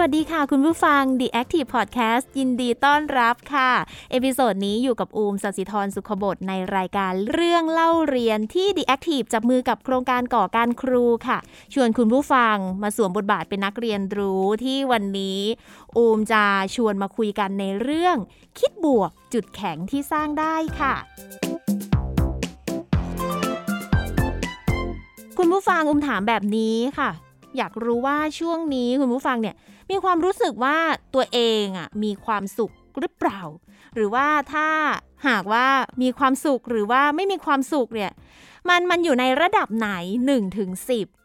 สวัสดีค่ะ คุณผู้ฟัง The Active Podcast ยินดีต้อนรับค่ะ episode นี้อยู่กับอุ๋ม ศศิธรสุขบทในรายการเรื่องเล่าเรียนที่ The Active จับมือกับโครงการก่อการครูค่ะ ชวนคุณผู้ฟังมาสวมบทบาทเป็นนักเรียนรู้ที่วันนี้อูมจะชวนมาคุยกันในเรื่อง คิดบวกจุดแข็งที่สร้างได้ค่ะคุณผู้ฟังอุ้มถามแบบนี้ค่ะ อยากรู้ว่าช่วงนี้คุณผู้ฟังเนี่ย มีความรู้สึกว่าตัวเองอะมีความสุขหรือเปล่า หรือว่าถ้าหากว่ามีความสุขหรือว่าไม่มีความสุขเนี่ยมันมันอยู่ในระดับไหน1ถึง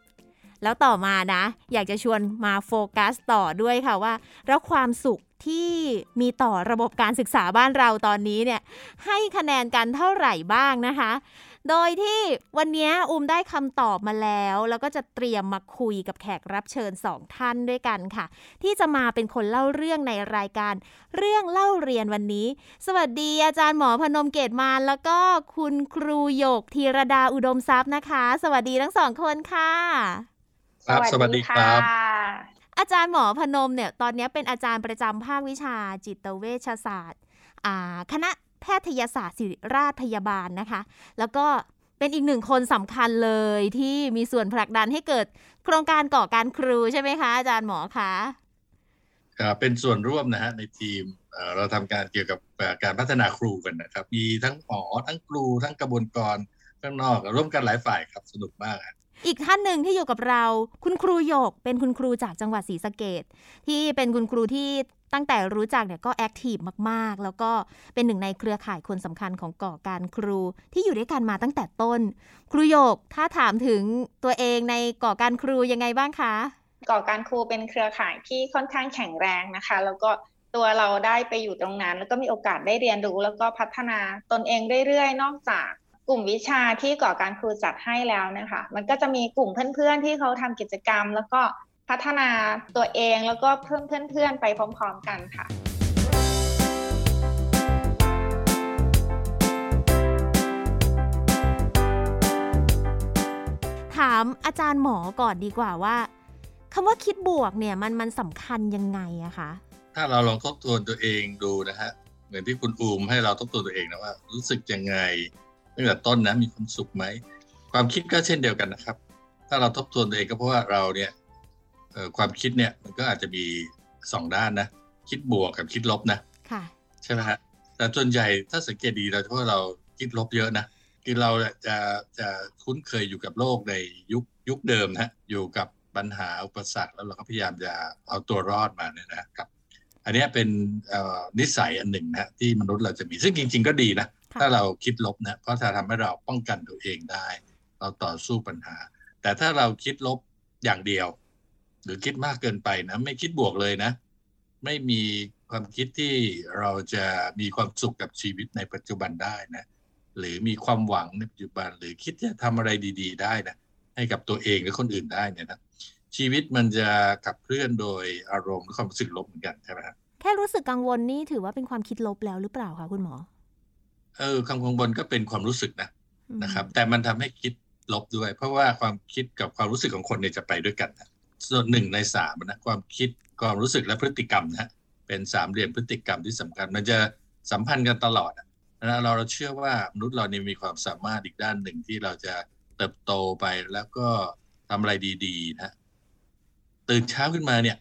10 แล้วต่อมานะ อยากจะชวนมาโฟกัสต่อด้วยค่ะว่า แล้วความสุขที่มีต่อระบบการศึกษาบ้านเราตอนนี้เนี่ยให้คะแนนกันเท่าไหร่บ้างนะคะ โดยที่วันนี้อุ้มได้คำตอบมาแล้ว แล้วก็จะเตรียมมาคุยกับแขกรับเชิญสองท่านด้วยกันค่ะ ที่จะมาเป็นคนเล่าเรื่องในรายการ เรื่องเล่าเรียนวันนี้ สวัสดีอาจารย์หมอพนมเกตมานแล้วก็คุณครูโยกธีรดาอุดมทรัพย์นะคะ สวัสดีทั้งสองคนค่ะ ครับ สวัสดีครับอาจารย์หมอพนมเนี่ยตอนนี้เป็นอาจารย์ประจำภาควิชาจิตเวชศาสตร์อ่าคณะ แพทยศาสตร์ศิริราชพยาบาลนะคะ แล้วก็เป็นอีกหนึ่งคนสำคัญเลยที่มีส่วนผลักดันให้เกิดโครงการก่อการครูใช่ไหมคะ อาจารย์หมอคะครับเป็นส่วนร่วมนะฮะในทีมเอ่อเราทำการเกี่ยวกับเอ่อการพัฒนาครูกันนะครับ มีทั้งหมอทั้งครูทั้งกระบวนการข้างนอกร่วมกันหลายฝ่ายครับสนุกมากครับอีกท่านหนึ่งที่อยู่กับเรา คุณครูโยกเป็นคุณครูจากจังหวัดศรีสะเกดที่เป็นคุณครูที่ ตั้งแต่รู้จักเนี่ยก็แอคทีฟมากๆ แล้วก็เป็นหนึ่งในเครือข่ายคนสำคัญของก่อการครู ที่อยู่ด้วยกันมาตั้งแต่ต้น ครูโยกถ้าถามถึงตัวเองในก่อการครูยังไงบ้างคะก่อการครูเป็นเครือข่ายที่ค่อนข้างแข็งแรงนะคะ แล้วก็ตัวเราได้ไปอยู่ตรงนั้น แล้วก็มีโอกาสได้เรียนรู้ แล้วก็พัฒนาตนเองเรื่อยๆ นอกจากกลุ่มวิชาที่ก่อการครูจัดให้แล้วนะคะ มันก็จะมีกลุ่มเพื่อนๆที่เขาทำกิจกรรม แล้วก็ พัฒนาตัวเองแล้วก็เพิ่มเพื่อนๆไปพร้อม ๆ กันค่ะถามอาจารย์หมอก่อนดีกว่าว่าคำว่าคิดบวกเนี่ยมันมันสำคัญยังไงอะคะถ้าเราลองทบทวนตัวเองดูนะฮะเหมือนที่คุณอูมให้เราทบทวนตัวเองนะว่า รู้สึกยังไงตั้งแต่ต้นนะมีความสุขไหมความคิดก็เช่นเดียวกันนะครับ ถ้าเราทบทวนตัวเองก็เพราะว่าเราเนี่ยเอ่อ ความคิดเนี่ยมันก็อาจจะมีสองด้านนะ คิดบวกกับคิดลบนะค่ะใช่ไหมฮะแต่ส่วนใหญ่ถ้าสังเกตดีเราจะพบว่าเราคิดลบเยอะนะคือเราจะจะคุ้นเคยอยู่กับโลกในยุคยุคเดิมนะฮะอยู่กับปัญหาอุปสรรคแล้วเราก็พยายามจะเอาตัวรอดมาเนี่ยนะครับ อันเนี้ยเป็นเอ่อนิสัยอันหนึ่งนะฮะที่มนุษย์เราจะมีซึ่งจริง ๆ ก็ดีนะค่ะถ้าเราคิดลบนะเพราะจะทำให้เราป้องกันตัวเองได้ เราต่อสู้ปัญหา แต่ถ้าเราคิดลบอย่างเดียว หรือคิดมากเกินไปนะไม่คิดบวกเลยนะ ไม่มีความคิดที่เราจะมีความสุขกับชีวิตในปัจจุบันได้นะหรือมีความหวังในปัจจุบัน หรือคิดจะทำอะไรดี ๆ ได้นะให้กับตัวเองหรือคนอื่นได้เนี่ยนะชีวิตมันจะขับเคลื่อนโดยอารมณ์และความรู้สึกลบเหมือนกันใช่ไหมครับแค่รู้สึกกังวลนี่ถือว่าเป็นความคิดลบแล้วหรือเปล่าคะคุณหมอ เออคำกังวลก็เป็นความรู้สึกนะอืมนะครับ แต่มันทำให้คิดลบด้วย เพราะว่าความคิดกับความรู้สึกของคนเนี่ยจะไปด้วยกันนะ ส่วนหนึ่งในสามนะความคิดความรู้สึกและพฤติกรรมนะฮะเป็นสามเหลี่ยมพฤติกรรมที่สำคัญ มันจะสัมพันธ์กันตลอดอะนะเราเราเชื่อว่ามนุษย์เราเนี่ยมีความสามารถอีกด้านหนึ่งที่เราจะเติบโตไปแล้วก็ทำอะไรดีๆนะตื่นเช้าขึ้นมาเนี่ย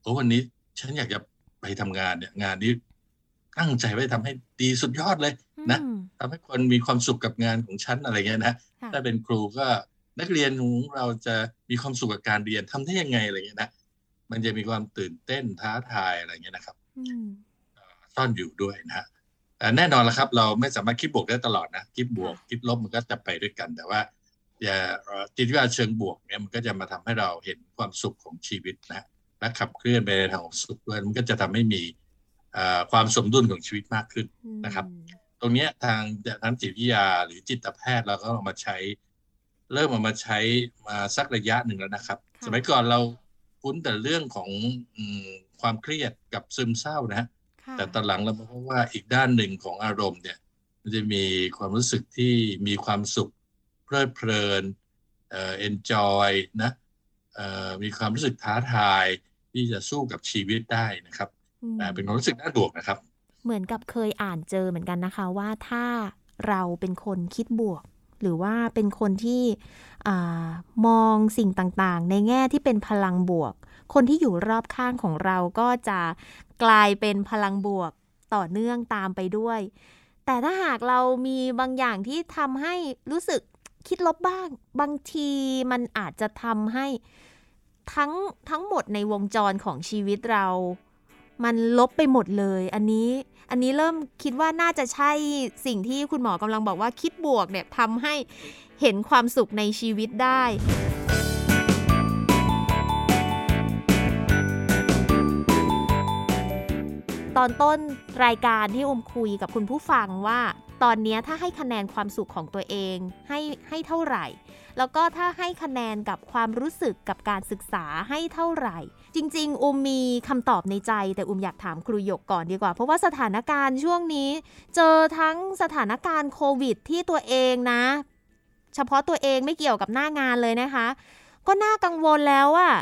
โอ้วันนี้ฉันอยากจะไปทำงานเนี่ย งานนี้ตั้งใจไว้ทำให้ดีสุดยอดเลยนะอืมทำให้คนมีความสุขกับงานของฉันอะไรเงี้ยนะค่ะถ้าเป็นครูก็ นักเรียนของเราจะมีความสุขกับการเรียนทำได้ยังไงอะไรเงี้ยนะมันจะมีความตื่นเต้นท้าทายอะไรเงี้ยนะครับอืมซ่อนอยู่ด้วยนะฮะแต่แน่นอนละครับ เราไม่สามารถคิดบวกได้ตลอดนะคิดบวกค่ะคิดลบมันก็จะไปด้วยกัน แต่ว่าอย่าเอ่อจิตวิทยาเชิงบวกเนี่ยมันก็จะมาทำให้เราเห็นความสุขของชีวิตนะและขับเคลื่อนไปในทางของสุขด้วยมันก็จะทำให้มีเอ่อความสมดุลของชีวิตมากขึ้นนะครับ ตรงเนี้ยทางทางจิตวิทยาหรือจิตแพทย์เราก็เอามาใช้ เริ่มเอามาใช้มาสักระยะหนึ่งแล้วนะครับค่ะสมัยก่อนเราคุ้นแต่เรื่องของอืมความเครียดกับซึมเศร้านะฮะค่ะแต่ตอนหลังเราพบว่าอีกด้านหนึ่งของอารมณ์เนี่ย มันจะมีความรู้สึกที่มีความสุข เพลิดเพลินเอ่อ enjoy นะเอ่อมีความรู้สึกท้าทายที่จะสู้กับชีวิตได้นะครับอืมอ่าเป็นความรู้สึกด้านบวกนะครับ เหมือนกับเคยอ่านเจอเหมือนกันนะคะว่าถ้าเราเป็นคนคิดบวก หรือว่าเป็นคนที่มองสิ่งต่างๆ ในแง่ที่เป็นพลังบวก คนที่อยู่รอบข้างของเราก็จะกลายเป็นพลังบวกต่อเนื่องตามไปด้วย แต่ถ้าหากเรามีบางอย่างที่ทำให้รู้สึกคิดลบบ้าง บางทีมันอาจจะทำให้ทั้งทั้งหมดในวงจรของชีวิตเรา มันลบไปหมดเลย อันนี้ อันนี้เริ่มคิดว่าน่าจะใช่สิ่งที่คุณหมอกำลังบอกว่าคิดบวกเนี่ยทำให้เห็นความสุขในชีวิตได้ตอนต้นรายการที่อมคุยกับคุณผู้ฟังว่า ตอนนี้ถ้าให้คะแนนความสุขของตัวเองให้ให้เท่าไหร่ แล้วก็ถ้าให้คะแนนกับความรู้สึกกับการศึกษาให้เท่าไหร่ จริง ๆ อุมมีคำตอบในใจ แต่อุมอยากถามครูหยกก่อนดีกว่า เพราะว่าสถานการณ์ช่วงนี้ เจอทั้งสถานการณ์โควิดที่ตัวเองนะ เฉพาะตัวเองไม่เกี่ยวกับหน้างานเลยนะคะ ก็น่ากังวลแล้วอะ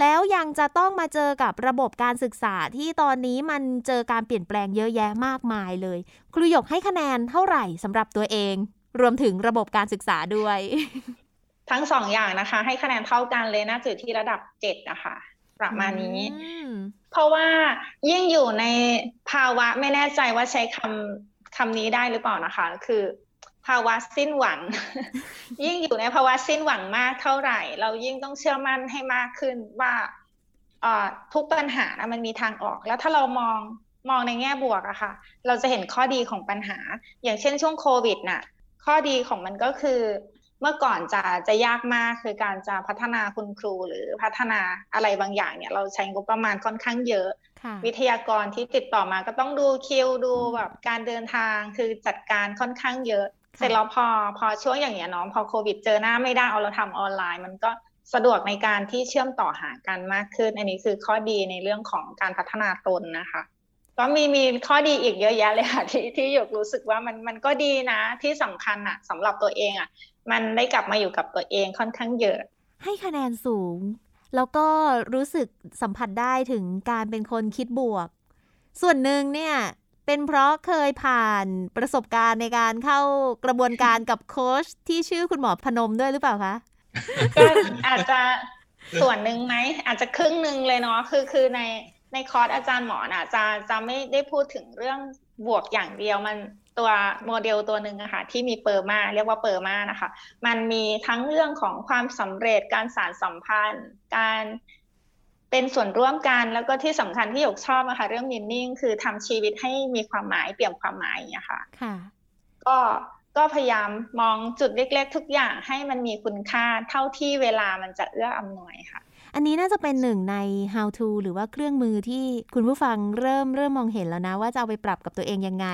แล้วยังจะต้องมาเจอกับระบบการศึกษาที่ตอนนี้มันเจอการเปลี่ยนแปลงเยอะแยะมากมายเลย ครูหยกให้คะแนนเท่าไหร่สำหรับตัวเอง รวมถึงระบบการศึกษาด้วย ทั้งสองอย่างนะคะ ให้คะแนนเท่ากันเลยน่าจะอยู่ที่ระดับเจ็ดนะคะประมาณนี้อืมเพราะว่ายิ่งอยู่ในภาวะไม่แน่ใจว่าใช้คำคำนี้ได้หรือเปล่านะคะ คือ ภาวะสิ้นหวัง ยิ่งอยู่ในภาวะสิ้นหวังมากเท่าไหร่ เรายิ่งต้องเชื่อมั่นให้มากขึ้นว่าเอ่อทุกปัญหานะมันมีทางออก แล้วถ้าเรามองมองในแง่บวกอะค่ะ เราจะเห็นข้อดีของปัญหา อย่างเช่นช่วงโควิดน่ะ ข้อดีของมันก็คือ เมื่อก่อนจะจะยากมากคือการจะพัฒนาคุณครูหรือพัฒนาอะไรบางอย่างเนี่ย เราใช้งบประมาณค่อนข้างเยอะค่ะวิทยากรที่ติดต่อมาก็ต้องดูคิวดูแบบการเดินทางคือจัดการค่อนข้างเยอะค่ะ เสร็จแล้วพอพอช่วงอย่างเงี้ยเนาะพอโควิดเจอหน้าไม่ได้เอาเราทำออนไลน์ มันก็สะดวกในการที่เชื่อมต่อหากันมากขึ้น อันนี้คือข้อดีในเรื่องของการพัฒนาตนนะคะ ก็มีมีข้อดีอีกเยอะแยะเลยค่ะที่ที่หยกรู้สึกว่ามันมันก็ดีนะ ที่สำคัญอะสำหรับตัวเองอะมันได้กลับมาอยู่กับตัวเองค่อนข้างเยอะ ให้คะแนนสูง แล้วก็รู้สึกสัมผัสได้ถึงการเป็นคนคิดบวก ส่วนหนึ่งเนี่ย เป็นเพราะเคยผ่านประสบการณ์ในการเข้ากระบวนการกับโค้ชที่ชื่อคุณหมอพนมด้วยหรือเปล่าคะก็อาจจะส่วนหนึ่งไหมอาจจะครึ่งหนึ่งเลยเนาะคือคือในในคอร์สอาจารย์หมอน่ะจะจะไม่ได้พูดถึงเรื่องบวกอย่างเดียวมันตัวโมเดลตัวหนึ่งอะค่ะที่มี PERMA เรียกว่า PERMA นะคะ มันมีทั้งเรื่องของความสำเร็จการสานสัมพันธ์ การ เป็นส่วนร่วมกันแล้วก็ที่สำคัญที่หยกชอบนะคะเรื่อง meaning คือทำชีวิตให้มีความหมายเปลี่ยนความหมายอย่างเงี้ยค่ะค่ะ ก็ก็พยายามมองจุดเล็ก ๆ ทุกอย่างให้มันมีคุณค่าเท่าที่เวลามันจะเอื้ออำนวยค่ะ อันนี้น่าจะเป็นหนึ่งใน how to หรือว่าเครื่องมือที่คุณผู้ฟังเริ่มเริ่มมองเห็นแล้วนะ ว่าจะเอาไปปรับกับตัวเองยังไง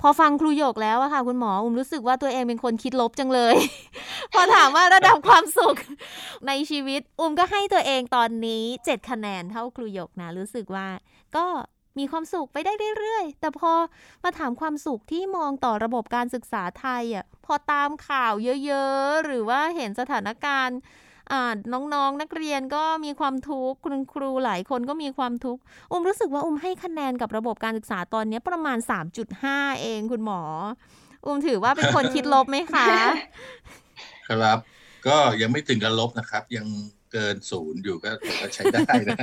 พอฟังครูหยกแล้วอะค่ะ คุณหมออุ้มรู้สึกว่าตัวเองเป็นคนคิดลบจังเลย พอถามว่าระดับความสุขในชีวิต อุ้มก็ให้ตัวเองตอนนี้ 7 คะแนนเท่าครูหยกนะ รู้สึกว่าก็มีความสุขไปได้เรื่อยๆ แต่พอมาถามความสุขที่มองต่อระบบการศึกษาไทยอะ พอตามข่าวเยอะๆ หรือว่าเห็นสถานการณ์ น้องๆนักเรียนก็มีความทุกข์คุณครูหลายคนก็มีความทุกข์อุ้มรู้สึกว่าอุ้มให้คะแนนกับระบบการศึกษาตอนนี้ประมาณ 3.5 เองคุณหมอ อุ้มถือว่าเป็นคนคิดลบไหมคะ ครับ ก็ยังไม่ถึงกับลบนะครับ ยังเกินศูนย์อยู่ก็ถือว่าใช้ได้นะ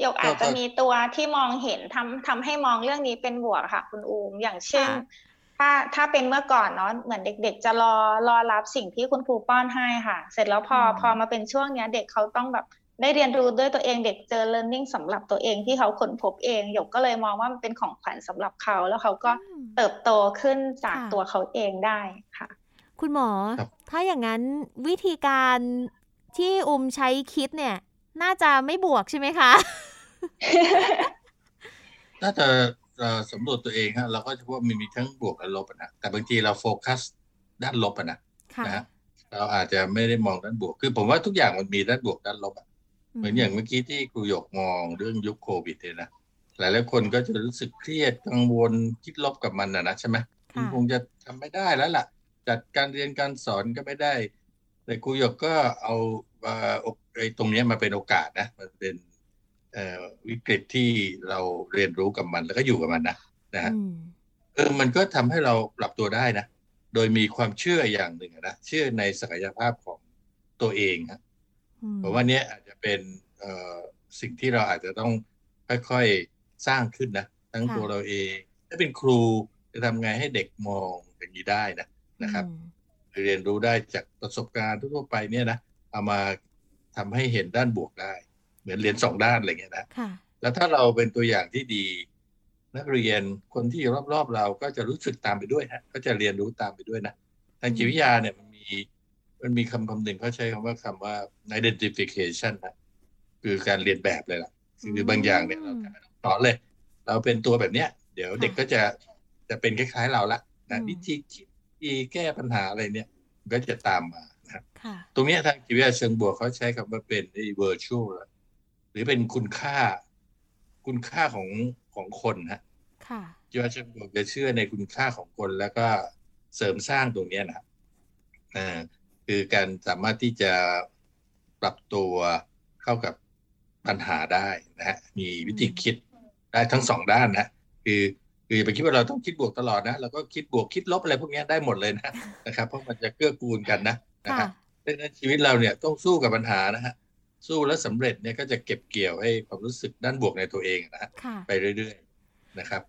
หยกอาจจะก็มีตัวที่มองเห็นทำทำให้มองเรื่องนี้เป็นบวกค่ะ คุณอูมอย่างเช่นค่ะ ถ้าถ้าเป็นเมื่อก่อนเนาะเหมือนเด็ก ๆ จะรอรอรับสิ่งที่คุณครูป้อนให้ค่ะ เสร็จแล้วพออืมพอมาเป็นช่วงเนี้ย เด็กเขาต้องแบบได้เรียนรู้ด้วยตัวเองเด็กเจอ learning สำหรับตัวเองที่เขาค้นพบเองหยกก็เลยมองว่ามันเป็นของขวัญสำหรับเขาแล้วเขาก็อืมเติบโตขึ้นจากค่ะตัวเขาเองได้ค่ะ คุณหมอครับถ้าอย่างนั้นวิธีการที่อุ้มใช้คิดเนี่ย น่าจะไม่บวกใช่ไหมคะ น่าจะเอ่อ สำรวจตัวเองฮะเราก็จะพบว่ามันมีทั้งบวกและลบอะนะแต่บางทีเราโฟกัสด้านลบอะนะค่ะนะฮะเราอาจจะไม่ได้มองด้านบวก คือผมว่าทุกอย่างมันมีด้านบวกด้านลบอะเหมือนอย่างเมื่อกี้ที่ครูหยกมองเรื่องยุคโควิดเนี่ยนะหลายหลายคนก็จะรู้สึกเครียดกังวลคิดลบกับมันนะนะใช่ไหมค่ะคงจะทำไม่ได้แล้วล่ะ จัดการเรียนการสอนก็ไม่ได้ แต่ครูหยกก็เอาเอ่อไอ้ตรงเนี้ยมาเป็นโอกาสนะมันเป็นเอ่อ วิกฤตที่เราเรียนรู้กับมันแล้วก็อยู่กับมันนะนะฮะอืมเออมันก็ทำให้เราปรับตัวได้นะ โดยมีความเชื่ออย่างหนึ่งอะนะเชื่อในศักยภาพของตัวเองครับอืมผมว่าเนี้ยอาจจะเป็นเอ่อสิ่งที่เราอาจจะต้องค่อยๆสร้างขึ้นนะทั้งค่ะตัวเราเอง ถ้าเป็นครูจะทำไงให้เด็กมองอย่างนี้ได้นะนะครับอืมเรียนรู้ได้จากประสบการณ์ทั่วๆไปเนี่ยนะเอามาทำให้เห็นด้านบวกได้ เหมือนเรียนสองด้านอะไรเงี้ยนะค่ะแล้วถ้าเราเป็นตัวอย่างที่ดี นักเรียนคนที่อยู่รอบๆ เราก็จะรู้สึกตามไปด้วยฮะก็จะเรียนรู้ตามไปด้วยนะทางจิตวิทยาเนี่ยมันมีมันมีคำคำหนึ่งเขาใช้คำว่าคำว่า identification นะคือการเรียนแบบเลยล่ะคือบางอย่างเนี่ยเราไม่ต้องสอนเลย เราเป็นตัวแบบเนี้ย เดี๋ยวเด็กก็จะจะเป็นคล้ายๆเราละนะวิธีคิดวิธีแก้ปัญหาอะไรเนี่ยมันก็จะตามมานะครับค่ะตรงเนี้ยทางจิตวิทยาเชิงบวกเขาใช้คำว่าเป็นไอ้ virtual หรือเป็นคุณค่า คุณค่าของของคนฮะค่ะจิตวิทยาเชิงบวกจะเชื่อในคุณค่าของคนแล้วก็เสริมสร้างตรงเนี้ยนะครับอ่าคือการสามารถที่จะปรับตัวเข้ากับปัญหาได้นะฮะมีวิธีคิดได้ทั้งสองด้านนะคือคืออย่าไปคิดว่าเราต้องคิดบวกตลอดนะเราก็คิดบวกคิดลบอะไรพวกเนี้ยได้หมดเลยนะนะครับ เพราะมันจะเกื้อกูลกันนะนะค่ะครับดังนั้นชีวิตเราเนี่ยต้องสู้กับปัญหานะฮะ สู้แล้วสำเร็จเนี่ยก็จะเก็บเกี่ยวให้ความรู้สึกด้านบวกในตัวเองนะฮะค่ะไปเรื่อยๆนะครับ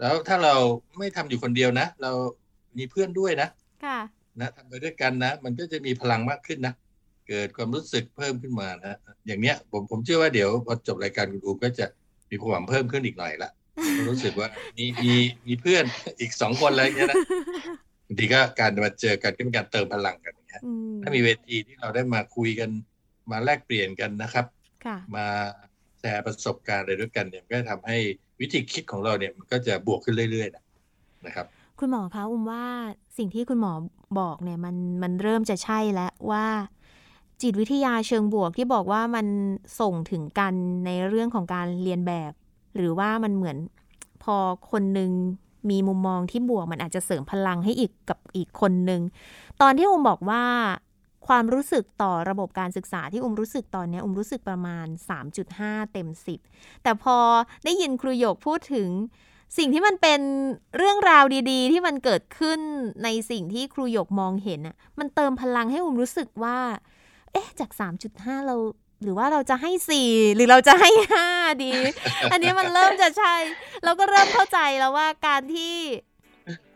แล้วถ้าเราไม่ทำอยู่คนเดียวนะ เรามีเพื่อนด้วยนะค่ะนะทำไปด้วยกันนะ มันก็จะมีพลังมากขึ้นนะเกิดความรู้สึกเพิ่มขึ้นมานะอย่างเนี้ยผมผมเชื่อว่าเดี๋ยวพอจบรายการคุณอูมก็จะมีความหวังเพิ่มขึ้นอีกหน่อยละรู้สึกว่ามีมีมีเพื่อนอีกสองคนอะไรอย่างเงี้ยนะบางทีก็การมาเจอกันก็เป็นการเติมพลังกันอย่างเงี้ยอืมถ้ามีเวทีที่เราได้มาคุยกัน มาแลกเปลี่ยนกันนะครับค่ะมาแชร์ประสบการณ์อะไรด้วยกันเนี่ยมันก็ทำให้วิธีคิดของเราเนี่ยมันก็จะบวกขึ้นเรื่อยๆนะนะครับ คุณหมอคะอุ้มว่าสิ่งที่คุณหมอบอกเนี่ยมันมันเริ่มจะใช่แล้วว่า จิตวิทยาเชิงบวกที่บอกว่ามันส่งถึงกันในเรื่องของการเรียนแบบ หรือว่ามันเหมือนพอคนหนึ่งมีมุมมองที่บวกมันอาจจะเสริมพลังให้อีกกับอีกคนหนึ่งตอนที่อุ้มบอกว่า ความรู้สึกต่อระบบการศึกษาที่อุ้มรู้สึกตอนนี้อุ้มรู้สึกประมาณ 3.5 เต็ม 10 แต่พอได้ยินครูหยกพูดถึงสิ่งที่มันเป็นเรื่องราวดีๆ ที่มันเกิดขึ้นในสิ่งที่ครูหยกมองเห็นน่ะมันเติมพลังให้อุ้มรู้สึกว่า เอ๊ะจาก 3.5 เราหรือว่าเราจะให้4หรือเราจะให้5ดี อันนี้มันเริ่มจะใช่ เราก็เริ่มเข้าใจแล้วว่าการที่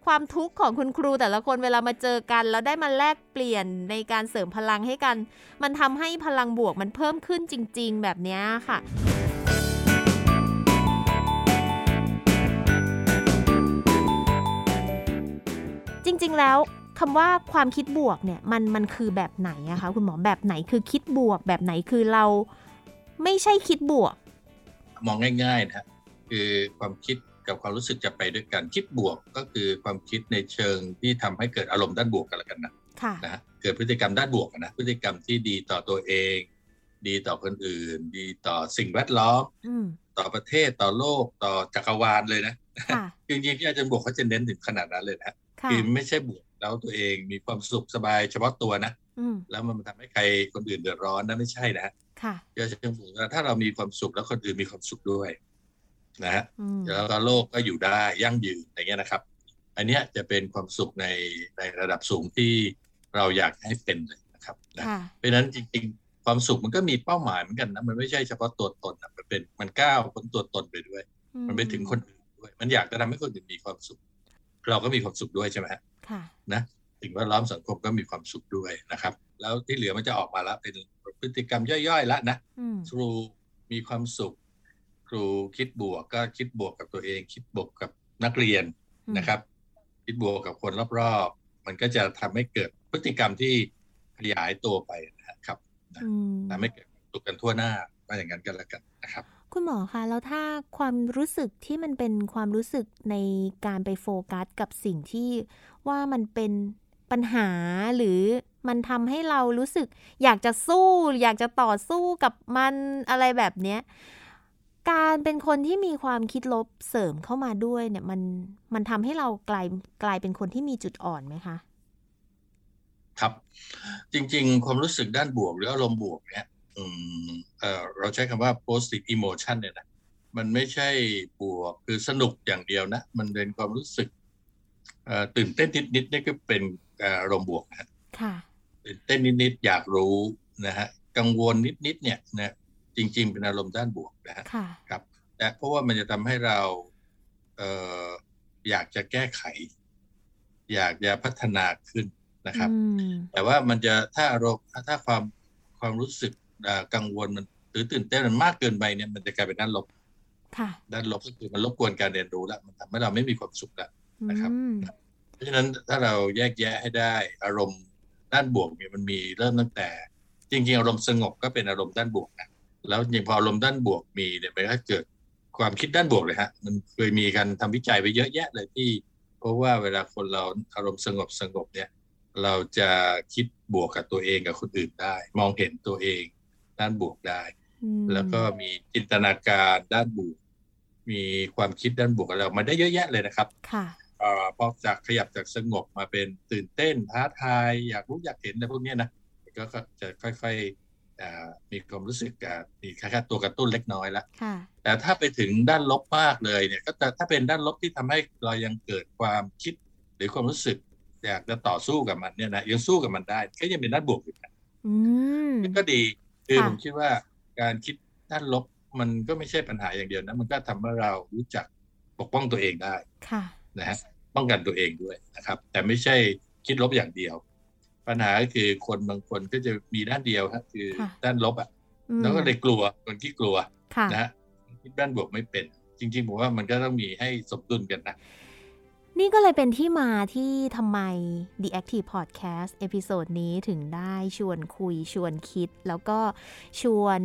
ความทุกข์ของคุณครูแต่ละคนเวลามาเจอกัน แล้วได้มาแลกเปลี่ยนในการเสริมพลังให้กัน มันทำให้พลังบวกมันเพิ่มขึ้นจริง ๆ แบบนี้ค่ะจริง ๆ แล้วคำว่าความคิดบวกเนี่ยมันมันคือแบบไหนอะคะคุณหมอแบบไหนคือคิดบวก แบบไหนคือเราไม่ใช่คิดบวก มองง่ายๆนะคือความคิด กับความรู้สึกจะไปด้วยกันคิดบวกก็คือความคิดในเชิงที่ทำให้เกิดอารมณ์ด้านบวกกันละกันนะค่ะนะฮะเกิดพฤติกรรมด้านบวกนะพฤติกรรมที่ดีต่อตัวเอง ดีต่อคนอื่น ดีต่อสิ่งแวดล้อมอืมต่อประเทศต่อโลกต่อจักรวาลเลยนะค่ะจริงๆที่อาจารย์บวกเขาจะเน้นถึงขนาดนั้นเลยนะค่ะคือไม่ใช่บวกแล้วตัวเองมีความสุขสบายเฉพาะตัวนะอืมแล้วมันทำให้ใครคนอื่นเดือดร้อนนะไม่ใช่นะค่ะก็เชิงบวกว่าถ้าเรามีความสุขแล้วคนอื่นมีความสุขด้วย นะฮะอืมแล้วก็โลกก็อยู่ได้ยั่งยืนอย่างเงี้ยนะครับ อันเนี้ยจะเป็นความสุขในในระดับสูงที่เราอยากให้เป็นเลยนะครับนะค่ะเพราะฉะนั้นจริงๆ ความสุขมันก็มีเป้าหมายเหมือนกันนะมันไม่ใช่เฉพาะตัวตนนะมันเป็นมันก้าวพ้นตัวตนไปด้วย มันไปถึงคนอื่นด้วย มันอยากจะทำให้คนอื่นมีความสุข เราก็มีความสุขด้วยใช่ไหมฮะค่ะนะสิ่งแวดล้อมสังคมก็มีความสุขด้วยนะครับ แล้วที่เหลือมันจะออกมาแล้วเป็นพฤติกรรมย่อยๆแล้วนะอืมครูมีความสุข ครูคิดบวกก็คิดบวกกับตัวเอง คิดบวกกับนักเรียนนะครับ คิดบวกกับคนรอบๆ มันก็จะทำให้เกิดพฤติกรรมที่ขยายตัวไปนะครับอืมทำให้เกิดความสุขกันทั่วหน้าว่าอย่างนั้นกันแล้วกันนะครับ คุณหมอคะแล้วถ้าความรู้สึกที่มันเป็นความรู้สึกในการไปโฟกัสกับสิ่งที่ว่ามันเป็นปัญหาหรือมันทำให้เรารู้สึก อยากจะสู้ อยากจะต่อสู้กับมันอะไรแบบเนี้ย การเป็นคนที่มีความคิดลบเสริมเข้ามาด้วยเนี่ยมันมันทำให้เรากลายกลายเป็นคนที่มีจุดอ่อนไหมคะครับจริงๆ ความรู้สึกด้านบวกหรืออารมณ์บวกเนี่ยอืมเออเราใช้คำว่า positive emotion เนี่ยนะมันไม่ใช่บวกคือสนุกอย่างเดียวนะ มันเป็นความรู้สึกตื่นเต้นนิดๆนี่ก็เป็นอารมณ์บวกนะค่ะตื่นเต้นนิดๆอยากรู้นะฮะกังวลนิดๆเนี่ยนะ จริง ๆ เป็นอารมณ์ด้านบวกนะฮะครับแต่เพราะว่ามันจะทำให้เราเอออยากจะแก้ไข อยากจะพัฒนาขึ้นนะครับ แต่ว่ามันจะถ้าอารมณ์ถ้าความความรู้สึกกังวลมันหรือตื่นเต้นมันมากเกินไปเนี่ยมันจะกลายเป็นด้านลบด้านลบก็คือมันรบกวนการเรียนรู้แล้วมันทำให้เราไม่มีความสุขแล้วนะครับเพราะฉะนั้นถ้าเราแยกแยะให้ได้ อารมณ์ด้านบวกเนี่ยมันมีเริ่มตั้งแต่ จริง ๆ อารมณ์สงบก็เป็นอารมณ์ด้านบวกนะ แล้วยิ่งพออารมณ์ด้านบวกมีเนี่ยมันก็เกิดความคิดด้านบวกเลยฮะ มันเคยมีการทำวิจัยไปเยอะแยะเลยที่ เพราะว่าเวลาคนเราอารมณ์สงบสงบเนี่ย เราจะคิดบวกกับตัวเองกับคนอื่นได้ มองเห็นตัวเองด้านบวกได้ แล้วก็มีจินตนาการด้านบวก มีความคิดด้านบวกอะไรมาได้เยอะแยะเลยนะครับ ค่ะพอจากขยับจากสงบมาเป็นตื่นเต้นท้าทายอยากรู้อยากเห็นอะไรพวกนี้นะก็จะค่อยๆ มีความรู้สึกมีแค่ตัวกระตุ้นเล็กน้อยแล้วแต่ถ้าไปถึงด้านลบมากเลยเนี่ยก็จะถ้าเป็นด้านลบที่ทำให้เรายังเกิดความคิดหรือความรู้สึกอยากจะต่อสู้กับมันเนี่ยนะยังสู้กับมันได้ ก็ยังเป็นด้านบวกอยู่นะก็ดีคือผมคิดว่าการคิดด้านลบมันก็ไม่ใช่ปัญหาอย่างเดียวนะมันก็ทำให้เรารู้จักปกป้องตัวเองได้นะฮะป้องกันตัวเองด้วยนะครับ แต่ไม่ใช่คิดลบอย่างเดียว ปัญหาคือคนบางคนก็จะมีด้านเดียวครับคือด้านลบอะแล้วก็เลยกลัวคนที่กลัวนะฮะคิดด้านบวกไม่เป็น จริงๆผมว่ามันก็ต้องมีให้สมดุลกันนะ นี่ก็เลยเป็นที่มาที่ทำไม The Active Podcast episode นี้ถึงได้ชวนคุยชวนคิด แล้วก็ชวน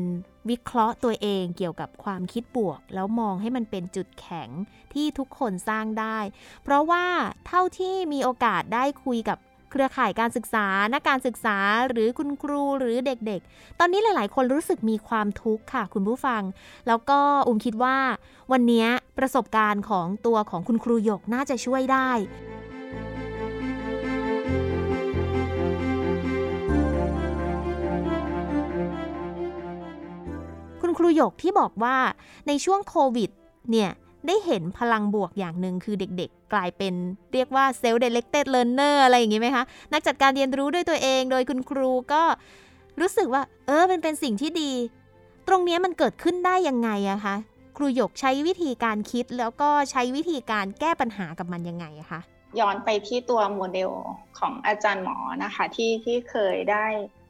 วิเคราะห์ตัวเองเกี่ยวกับความคิดบวก แล้วมองให้มันเป็นจุดแข็งที่ทุกคนสร้างได้ เพราะว่าเท่าที่มีโอกาสได้คุยกับ เครือข่ายการศึกษา นักการศึกษา หรือคุณครูหรือเด็กๆ ตอนนี้หลาย ๆ คนรู้สึกมีความทุกข์ค่ะ คุณผู้ฟัง แล้วก็อุ้มคิดว่า วันนี้ประสบการณ์ของตัวของคุณครูหยกน่าจะช่วยได้คุณครูหยกที่บอกว่าในช่วงโควิดเนี่ยได้เห็นพลังบวกอย่างหนึ่งคือเด็กๆ กลายเป็นเรียกว่า self-directed learner อะไรอย่างงี้ไหมคะ นักจัดการเรียนรู้ด้วยตัวเอง โดยคุณครูก็รู้สึกว่า เออมันเป็นสิ่งที่ดี ตรงนี้มันเกิดขึ้นได้ยังไงอะคะครูหยกใช้วิธีการคิดแล้วก็ใช้วิธีการแก้ปัญหากับมันยังไงอะคะย้อนไปที่ตัวโมเดลของอาจารย์หมอนะคะที่ที่เคยได้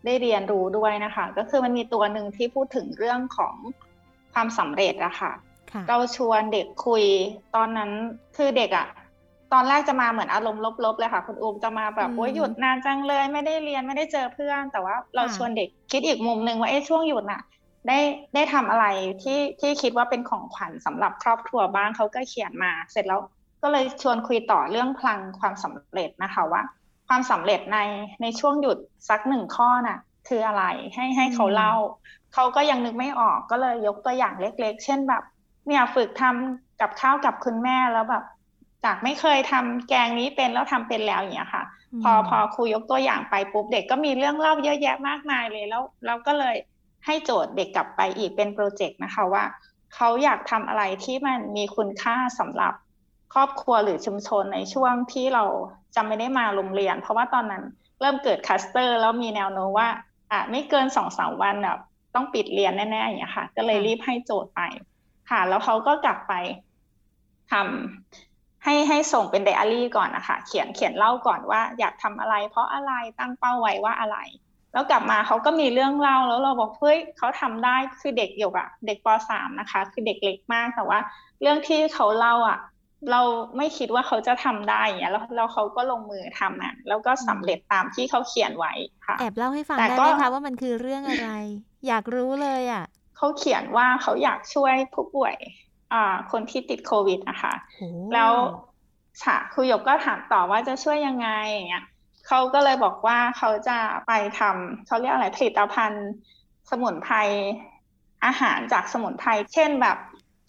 ได้เรียนรู้ด้วยนะคะ ก็คือมันมีตัวหนึ่งที่พูดถึงเรื่องของความสำเร็จอะคะ่ะเราชวนเด็กคุยตอนนั้นคือเด็กอะ ตอนแรกจะมาเหมือนอารมณ์ลบๆเลยค่ะ คุณอูมจะมาแบบว่าหยุดนานจังเลยไม่ได้เรียนไม่ได้เจอเพื่อน แต่ว่าเราชวนเด็กคิดอีกมุมหนึ่งว่าเอ้ช่วงหยุดน่ะ ได้ได้ทำอะไรที่ที่คิดว่าเป็นของขวัญสำหรับครอบครัวบ้างเขาก็เขียนมา เสร็จแล้วก็เลยชวนคุยต่อเรื่องพลังความสำเร็จนะคะว่า ความสำเร็จในในช่วงหยุดสักหนึ่งข้อน่ะ คืออะไรให้ให้เขาเล่าเขาก็ยังนึกไม่ออกก็เลยยกตัวอย่างเล็ก ๆ เช่นแบบ เนี่ยฝึกทำกับข้าวกับคุณแม่แล้วแบบ จากไม่เคยทำแกงนี้เป็นแล้วทำเป็นแล้วอย่างเงี้ยค่ะ พอพอครูยกตัวอย่างไปปุ๊บเด็กก็มีเรื่องเล่าเยอะแยะมากมายเลยแล้วเราก็เลยให้โจทย์เด็กกลับไปอีกเป็นโปรเจกต์นะคะว่าเขาอยากทำอะไรที่มันมีคุณค่าสำหรับครอบครัวหรือชุมชนในช่วงที่เราจำไม่ได้มาโรงเรียน เพราะว่าตอนนั้นเริ่มเกิดคัสเตอร์ แล้วมีแนวโน้มว่าอะไม่เกินสองสามวันแบบต้องปิดเรียนแน่ๆอย่างเงี้ยค่ะ ก็เลยรีบให้โจทย์ไปค่ะ แล้วเขาก็กลับไปทำ ให้ให้ส่งเป็นไดอารี่ก่อนนะคะเขียนเขียนเล่าก่อนว่าอยากทำอะไร เพราะอะไรตั้งเป้าไว้ว่าอะไร แล้วกลับมาเขาก็มีเรื่องเล่าแล้วเราบอกเฮ้ยเขาทำได้คือเด็กอยู่อะเด็กปสามนะคะ คือเด็กเล็กมากแต่ว่า เรื่องที่เขาเล่าอะเราไม่คิดว่าเขาจะทำได้อย่างเงี้ยแล้วแล้วเขาก็ลงมือทำอะ แล้วก็สำเร็จตามที่เขาเขียนไว้ค่ะแอบเล่าให้ฟังได้ไหมคะว่ามันคือเรื่องอะไร อยากรู้เลยอะเขาเขียนว่าเขาอยากช่วยผู้ป่วยอ่า คนที่ติดโควิดนะคะแล้วค่ะครูหยกก็ถามต่อว่าจะช่วยยังไงอย่างเงี้ยเขาก็เลยบอกว่าเขาจะไปทำเขาเรียกอะไรผลิตภัณฑ์ สมุนไพรอาหารจากสมุนไพรเช่นแบบ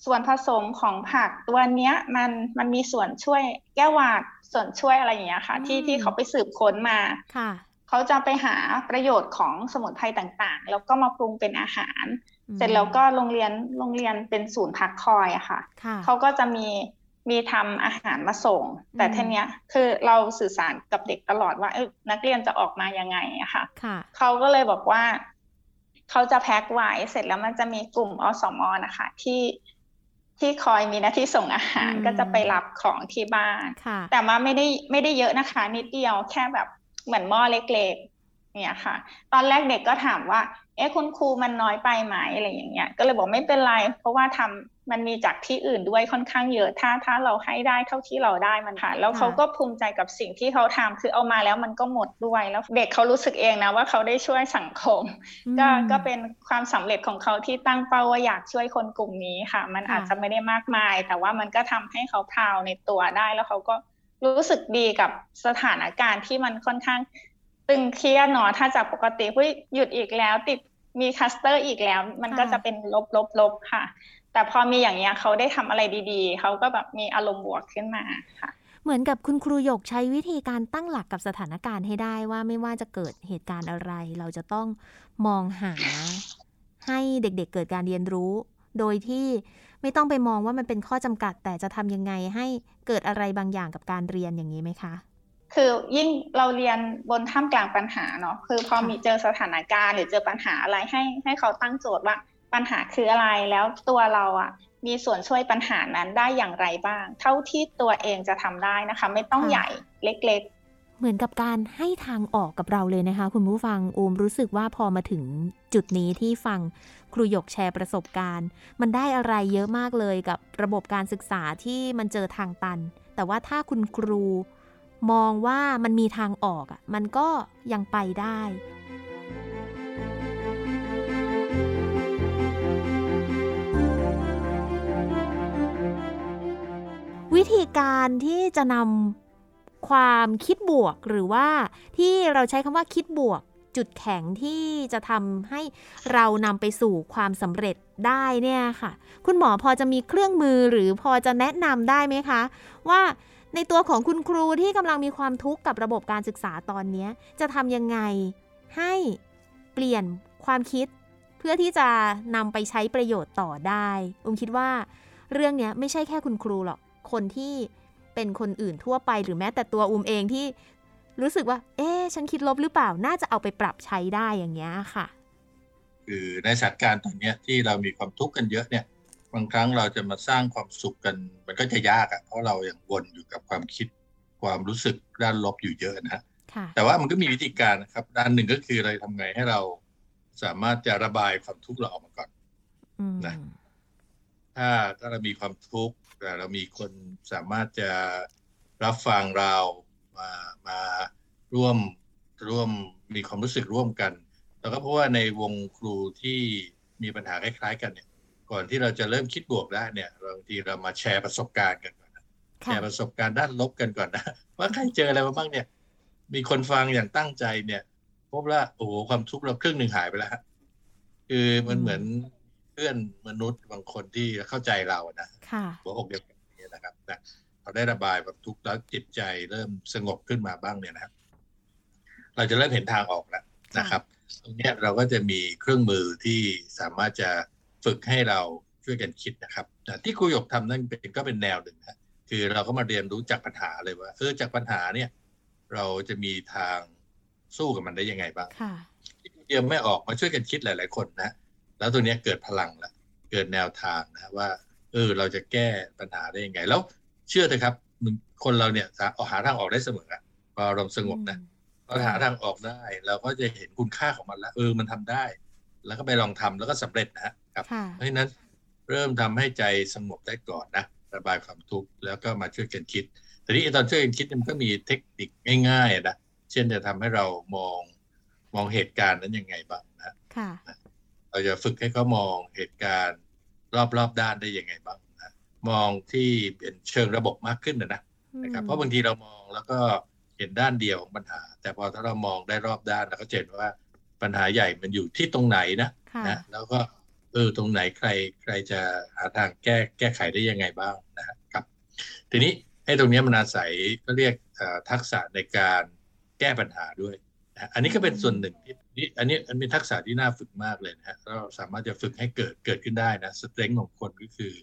ส่วนผสมของผักตัวเนี้ยมันมันมีส่วนช่วยแก้หวัดส่วนช่วยอะไรอย่างเงี้ยค่ะ ที่ที่เขาไปสืบค้นมาค่ะเขาจะไปหาประโยชน์ของสมุนไพรต่างๆ แล้วก็มาปรุงเป็นอาหารอืม เสร็จแล้วก็โรงเรียนโรงเรียนเป็นศูนย์พักคอยอะค่ะค่ะเขาก็จะมีมีทำอาหารมาส่ง แต่อืมทีเนี้ยคือเราสื่อสารกับเด็กตลอดว่าเออนักเรียนจะออกมายังไงอะค่ะค่ะ เขาก็เลยบอกว่า เขาจะแพ็คไว้เสร็จแล้วมันจะมีกลุ่มอสมนะคะ ที่ที่คอยมีหน้าที่ส่งอาหารอืมก็จะไปรับของที่บ้านค่ะแต่ว่าไม่ได้ไม่ได้เยอะนะคะ นิดเดียวแค่แบบเหมือนหม้อเล็กๆเนี่ยค่ะ ตอนแรกเด็กก็ถามว่า เอ๊ะคุณครูมันน้อยไปไหมอะไรอย่างเงี้ย ก็เลยบอกไม่เป็นไร เพราะว่าทำมันมีจากที่อื่นด้วยค่อนข้างเยอะถ้าถ้าเราให้ได้เท่าที่เราได้มันค่ะ แล้วค่ะเขาก็ภูมิใจกับสิ่งที่เขาทำคือเอามาแล้วมันก็หมดด้วยแล้วเด็กเขารู้สึกเองนะว่าเขาได้ช่วยสังคม ก็อืมก็เป็นความสำเร็จของเขาที่ตั้งเป้าว่าอยากช่วยคนกลุ่มนี้ค่ะ มันค่ะอาจจะไม่ได้มากมาย แต่ว่ามันก็ทำให้เขา proud ในตัวได้แล้วเขาก็รู้สึกดีกับสถานการณ์ที่มันค่อนข้าง ตึงเครียดเนาะถ้าจากปกติเฮ้ยหยุดอีกแล้ว ติดมีคลัสเตอร์อีกแล้ว มันก็ค่ะจะเป็นลบลบลบค่ะ แต่พอมีอย่างเงี้ยเขาได้ทำอะไรดีๆ เขาก็แบบมีอารมณ์บวกขึ้นมาค่ะ เหมือนกับคุณครูหยกใช้วิธีการตั้งหลักกับสถานการณ์ให้ได้ว่าไม่ว่าจะเกิดเหตุการณ์อะไร เราจะต้องมองหา ให้เด็กๆเกิดการเรียนรู้ โดยที่ไม่ต้องไปมองว่ามันเป็นข้อจำกัด แต่จะทำยังไงให้เกิดอะไรบางอย่างกับการเรียนอย่างนี้ไหมคะ คือยิ่งเราเรียนบนท่ามกลางปัญหาเนาะคือพอค่ะมีเจอสถานการณ์ หรือเจอปัญหาอะไรให้ให้เขาตั้งโจทย์ว่าปัญหาคืออะไรแล้วตัวเราอะมีส่วนช่วยปัญหานั้นได้อย่างไรบ้าง เท่าที่ตัวเองจะทำได้นะคะ ไม่ต้องค่ะใหญ่เล็กเหมือนกับการให้ทางออกกับเราเลยนะคะ คุณผู้ฟังอูมรู้สึกว่าพอมาถึงจุดนี้ที่ฟังครูหยกแชร์ประสบการณ์ มันได้อะไรเยอะมากเลยกับระบบการศึกษาที่มันเจอทางตัน แต่ว่าถ้าคุณครู มองว่ามันมีทางออกอะมันก็ยังไปได้ วิธีการที่จะนำความคิดบวกหรือว่าที่เราใช้คำว่าคิดบวกจุดแข็งที่จะทำให้เรานำไปสู่ความสำเร็จได้เนี่ยค่ะ คุณหมอพอจะมีเครื่องมือหรือพอจะแนะนำได้ไหมคะ ว่า ในตัวของคุณครูที่กำลังมีความทุกข์กับระบบการศึกษาตอนนี้ จะทำยังไงให้เปลี่ยนความคิด เพื่อที่จะนำไปใช้ประโยชน์ต่อได้อุ้มคิดว่าเรื่องนี้ไม่ใช่แค่คุณครูหรอก คนที่เป็นคนอื่นทั่วไปหรือแม้แต่ตัวอุ้มเองที่รู้สึกว่า เอ๊ฉันคิดลบหรือเปล่า น่าจะเอาไปปรับใช้ได้อย่างเงี้ยค่ะ คือในสถานการณ์ตอนนี้ที่เรามีความทุกข์กันเยอะเนี่ย บางครั้งเราจะมาสร้างความสุขกัน มันก็จะยากอะ่ะเพราะเรายังวนอยู่กับความคิดความรู้สึกด้านลบอยู่เยอะนะค่ะแต่ว่ามันก็มีวิธีการนะครับ ด้านหนึ่งก็คือเราทำไงให้เราสามารถจะระบายความทุกข์เราออกมาก่อนอืมนะถ้าถ้าเรามีความทุกข์แต่เรามีคนสามารถจะรับฟังเรามามาร่วมร่วมมีความรู้สึกร่วมกันเราก็เพราะว่าในวงครูที่มีปัญหาคล้ายๆกันเนี่ย ก่อนที่เราจะเริ่มคิดบวกได้เนี่ยบางทีเรามาแชร์ประสบการณ์กันก่อนนะแชค่ะร์ประสบการณ์ด้านลบกันก่อนนะว่าใครเจออะไรมาบ้างเนี่ย มีคนฟังอย่างตั้งใจเนี่ย พบว่าโอ้โหความทุกข์เราครึ่งหนึ่งหายไปแล้วฮะคือมันเหมือนเพื่อนมนุษย์บางคนที่เข้าใจเราอะนะค่ะหัวอกเดียวกันนี้นะครับนะเขาได้ระบายความทุกข์แล้วจิตใจเริ่มสงบขึ้นมาบ้างเนี่ยนะครับ เราจะเริ่มเห็นทางออกแล้วนะครับตรงเนี้ยเราก็จะมีเครื่องมือที่สามารถจะ ฝึกให้เราช่วยกันคิดนะครับนะที่ครูหยกทำนั่นเป็นก็เป็นแนวหนึ่งนะคือเราก็มาเรียนรู้จากปัญหาเลยว่า เออจากปัญหาเนี่ย เราจะมีทางสู้กับมันได้ยังไงบ้างค่ะเดียวไม่ออกมาช่วยกันคิดหลาย ๆ คนนะแล้วตัวเนี้ยเกิดพลังละเกิดแนวทางนะว่า เออ เราจะแก้ปัญหาได้ยังไง แล้วเชื่อเถอะครับมึงคนเราเนี่ยสาหาทางออกได้เสมออะพออารมณ์สงบนะพอหาทางออกได้ เราก็จะเห็นคุณค่าของมันแล้วเออมันทำได้ แล้วก็ไปลองทำแล้วก็สำเร็จนะ ครับค่ะเพราะฉะนั้นเริ่มทำให้ใจสงบได้ก่อนนะระบายความทุกข์แล้วก็มาช่วยกันคิดทีนี้ไอ้ตอนช่วยกันคิดเนี่ยมันก็มีเทคนิคง่ายๆอะนะเช่นจะทำให้เรามองมองเหตุการณ์นั้นยังไงบ้างนะค่ะเราจะฝึกให้เขามองเหตุการณ์รอบๆด้านได้ยังไงบ้างนะมองที่เป็นเชิงระบบมากขึ้นนะนะนะครับ เพราะบางทีเรามองแล้วก็เห็นด้านเดียวของปัญหา แต่พอถ้าเรามองได้รอบด้านเราก็จะเห็นว่าปัญหาใหญ่มันอยู่ที่ตรงไหนนะค่ะนะแล้วก็ เอเออตรงไหนใครใครจะหาทางแก้แก้ไขได้ยังไงบ้างนะครับ ทีนี้ให้ตรงนี้มันอาศัยก็เรียกทักษะในการแก้ปัญหาด้วยอันนี้ก็เป็นส่วนหนึ่งที่อันนี้อันเป็นทักษะที่น่าฝึกมากเลยนะฮะเราสามารถจะฝึกให้เกิดเกิดขึ้นได้นะสเตรนท์ของคนก็คือ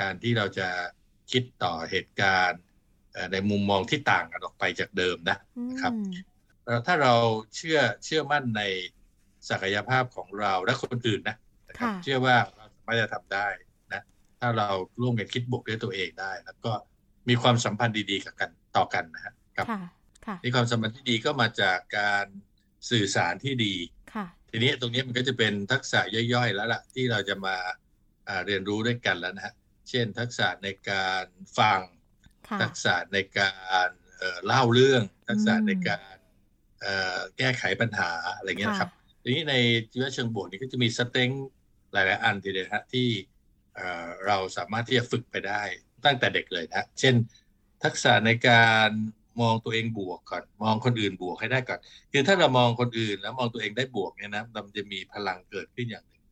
การที่เราจะคิดต่อเหตุการณ์ในมุมมองที่ต่างกันออกไปจากเดิมนะครับถ้าเราเชื่อเชื่อมั่นในศักยภาพของเราและคนอื่นนะ นะครับเชื่อว่าเราสามารถจะทำได้นะถ้าเราร่วมกันคิดบวกด้วยตัวเองได้ แล้วก็มีความสัมพันธ์ดีๆกับกันต่อกันนะฮะครับนี่ความสัมพันธ์ที่ดีก็มาจากการสื่อสารที่ดีทีนี้ตรงนี้มันก็จะเป็นทักษะย่อยๆ แล้วล่ะที่เราจะมาเรียนรู้ด้วยกันแล้วนะฮะเช่น ทักษะในการฟัง ทักษะในการเล่าเรื่อง ทักษะในการแก้ไขปัญหาอะไรเงี้ยครับทีนี้ในชีวิตเชิงบวกนี่ก็จะมีสเต็ง หลาย ๆ อันทีเดียวฮะที่เราสามารถที่จะฝึกไปได้ตั้งแต่เด็กเลยนะเช่น ทักษะในการมองตัวเองบวกก่อน มองคนอื่นบวกให้ได้ก่อน คือถ้าเรามองคนอื่นแล้วมองตัวเองได้บวกเนี่ยนะมันจะมีพลังเกิดขึ้นอย่างหนึ่ง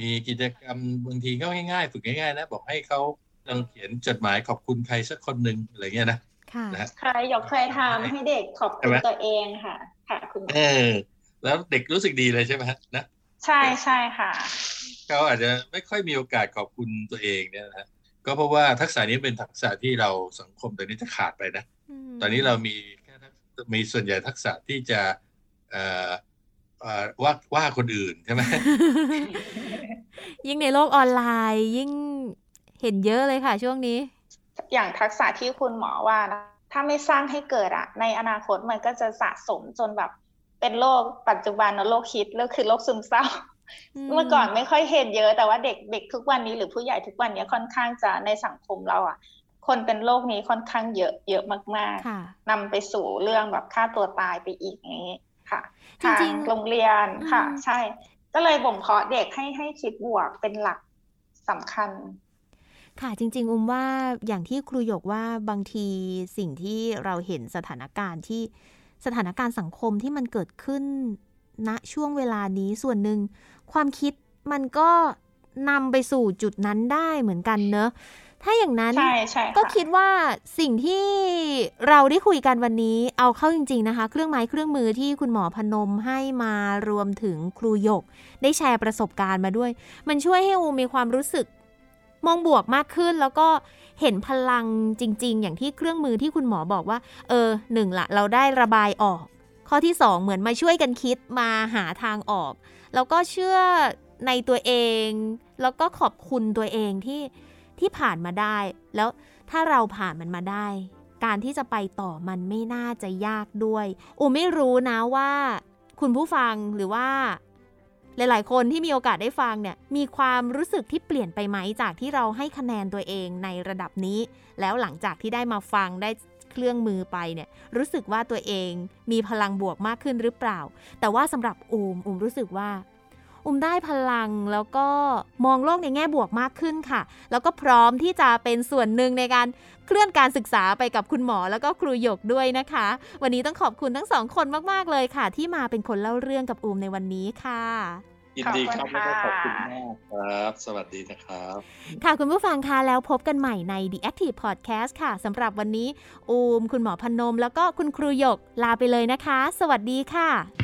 มีกิจกรรมบางทีก็ง่ายๆ ฝึกง่ายๆนะบอกให้เขาลองเขียนจดหมายขอบคุณใครสักคนหนึ่งอะไรเงี้ยนะนะใครยกเคยทำให้เด็กขอบคุณตัวเองค่ะ ค่ะคุณเออแล้วเด็กรู้สึกดีเลยใช่ไหมนะ ใช่ใช่ค่ะ เขาอาจจะไม่ค่อยมีโอกาสขอบคุณตัวเองเนี่ยนะก็เพราะว่าทักษะนี้เป็นทักษะที่เราสังคมตอนนี้จะขาดไปนะ ตอนนี้เรามีแค่มีส่วนใหญ่ทักษะที่จะเอ่อว่าว่าคนอื่นใช่ไหมยิ่งในโลกออนไลน์ ยิ่งเห็นเยอะเลยค่ะ ช่วงนี้ อย่างทักษะที่คุณหมอว่านะถ้าไม่สร้างให้เกิดอะในอนาคตมันก็จะสะสมจนแบบ เป็นโรคปัจจุบันนะโรคคิดแล้วคือโรคซึมเศร้า เมื่อก่อนไม่ค่อยเห็นเยอะ แต่ว่าเด็กเด็กทุกวันนี้หรือผู้ใหญ่ทุกวันนี้ค่อนข้างจะในสังคมเราอะ คนเป็นโรคนี้ค่อนข้างเยอะเยอะมากๆนำไปสู่เรื่องแบบฆ่าตัวตายไปอีกอย่างนี้ค่ะทางโรงเรียนค่ะ ใช่ ก็เลยบ่มเพาะเด็กให้ให้คิดบวกเป็นหลักสำคัญค่ะจริง ๆ อุ้มว่าอย่างที่ครูหยกว่าบางทีสิ่งที่เราเห็นสถานการณ์ที่ สถานการณ์สังคมที่มันเกิดขึ้นณนะช่วงเวลานี้ส่วนหนึ่ง ความคิดมันก็นำไปสู่จุดนั้นได้เหมือนกันเนอะถ้าอย่างนั้นก็คิดว่าสิ่งที่เราได้คุยกันวันนี้ เอาเข้าจริง ๆนะคะ เครื่องไม้เครื่องมือที่คุณหมอพนมให้มารวมถึงครูหยก ได้แชร์ประสบการณ์มาด้วย มันช่วยให้อูมีความรู้สึก มองบวกมากขึ้นแล้วก็เห็นพลังจริง ๆ อย่างที่เครื่องมือที่คุณหมอบอกว่า เออหนึ่งละเราได้ระบายออก ข้อที่สองเหมือนมาช่วยกันคิดมาหาทางออก แล้วก็เชื่อในตัวเอง แล้วก็ขอบคุณตัวเองที่ที่ผ่านมาได้ แล้วถ้าเราผ่านมันมาได้ การที่จะไปต่อมันไม่น่าจะยากด้วยอูไม่รู้นะว่า คุณผู้ฟังหรือว่า หลาย ๆ คนที่มีโอกาสได้ฟังเนี่ยมีความรู้สึกที่เปลี่ยนไปไหมจากที่เราให้คะแนนตัวเองในระดับนี้ แล้วหลังจากที่ได้มาฟังได้เครื่องมือไปเนี่ยรู้สึกว่าตัวเองมีพลังบวกมากขึ้นหรือเปล่า แต่ว่าสำหรับอูมอูมรู้สึกว่า อุมได้พลังแล้วก็มองโลกในแง่บวกมากขึ้นค่ะ แล้วก็พร้อมที่จะเป็นส่วนหนึ่งในการเคลื่อนการศึกษาไปกับคุณหมอแล้วก็ครูหยกด้วยนะคะ วันนี้ต้องขอบคุณทั้งสองคนมากๆเลยค่ะ ที่มาเป็นคนเล่าเรื่องกับอูมในวันนี้ค่ะยินดีครับแล้วก็ขอบคุณมากครับ สวัสดีนะครับ ค่ะคุณผู้ฟังคะแล้วพบกันใหม่ใน The Active Podcast ค่ะสำหรับวันนี้อูม คุณหมอพนม แล้วก็คุณครูหยกลาไปเลยนะคะ สวัสดีค่ะ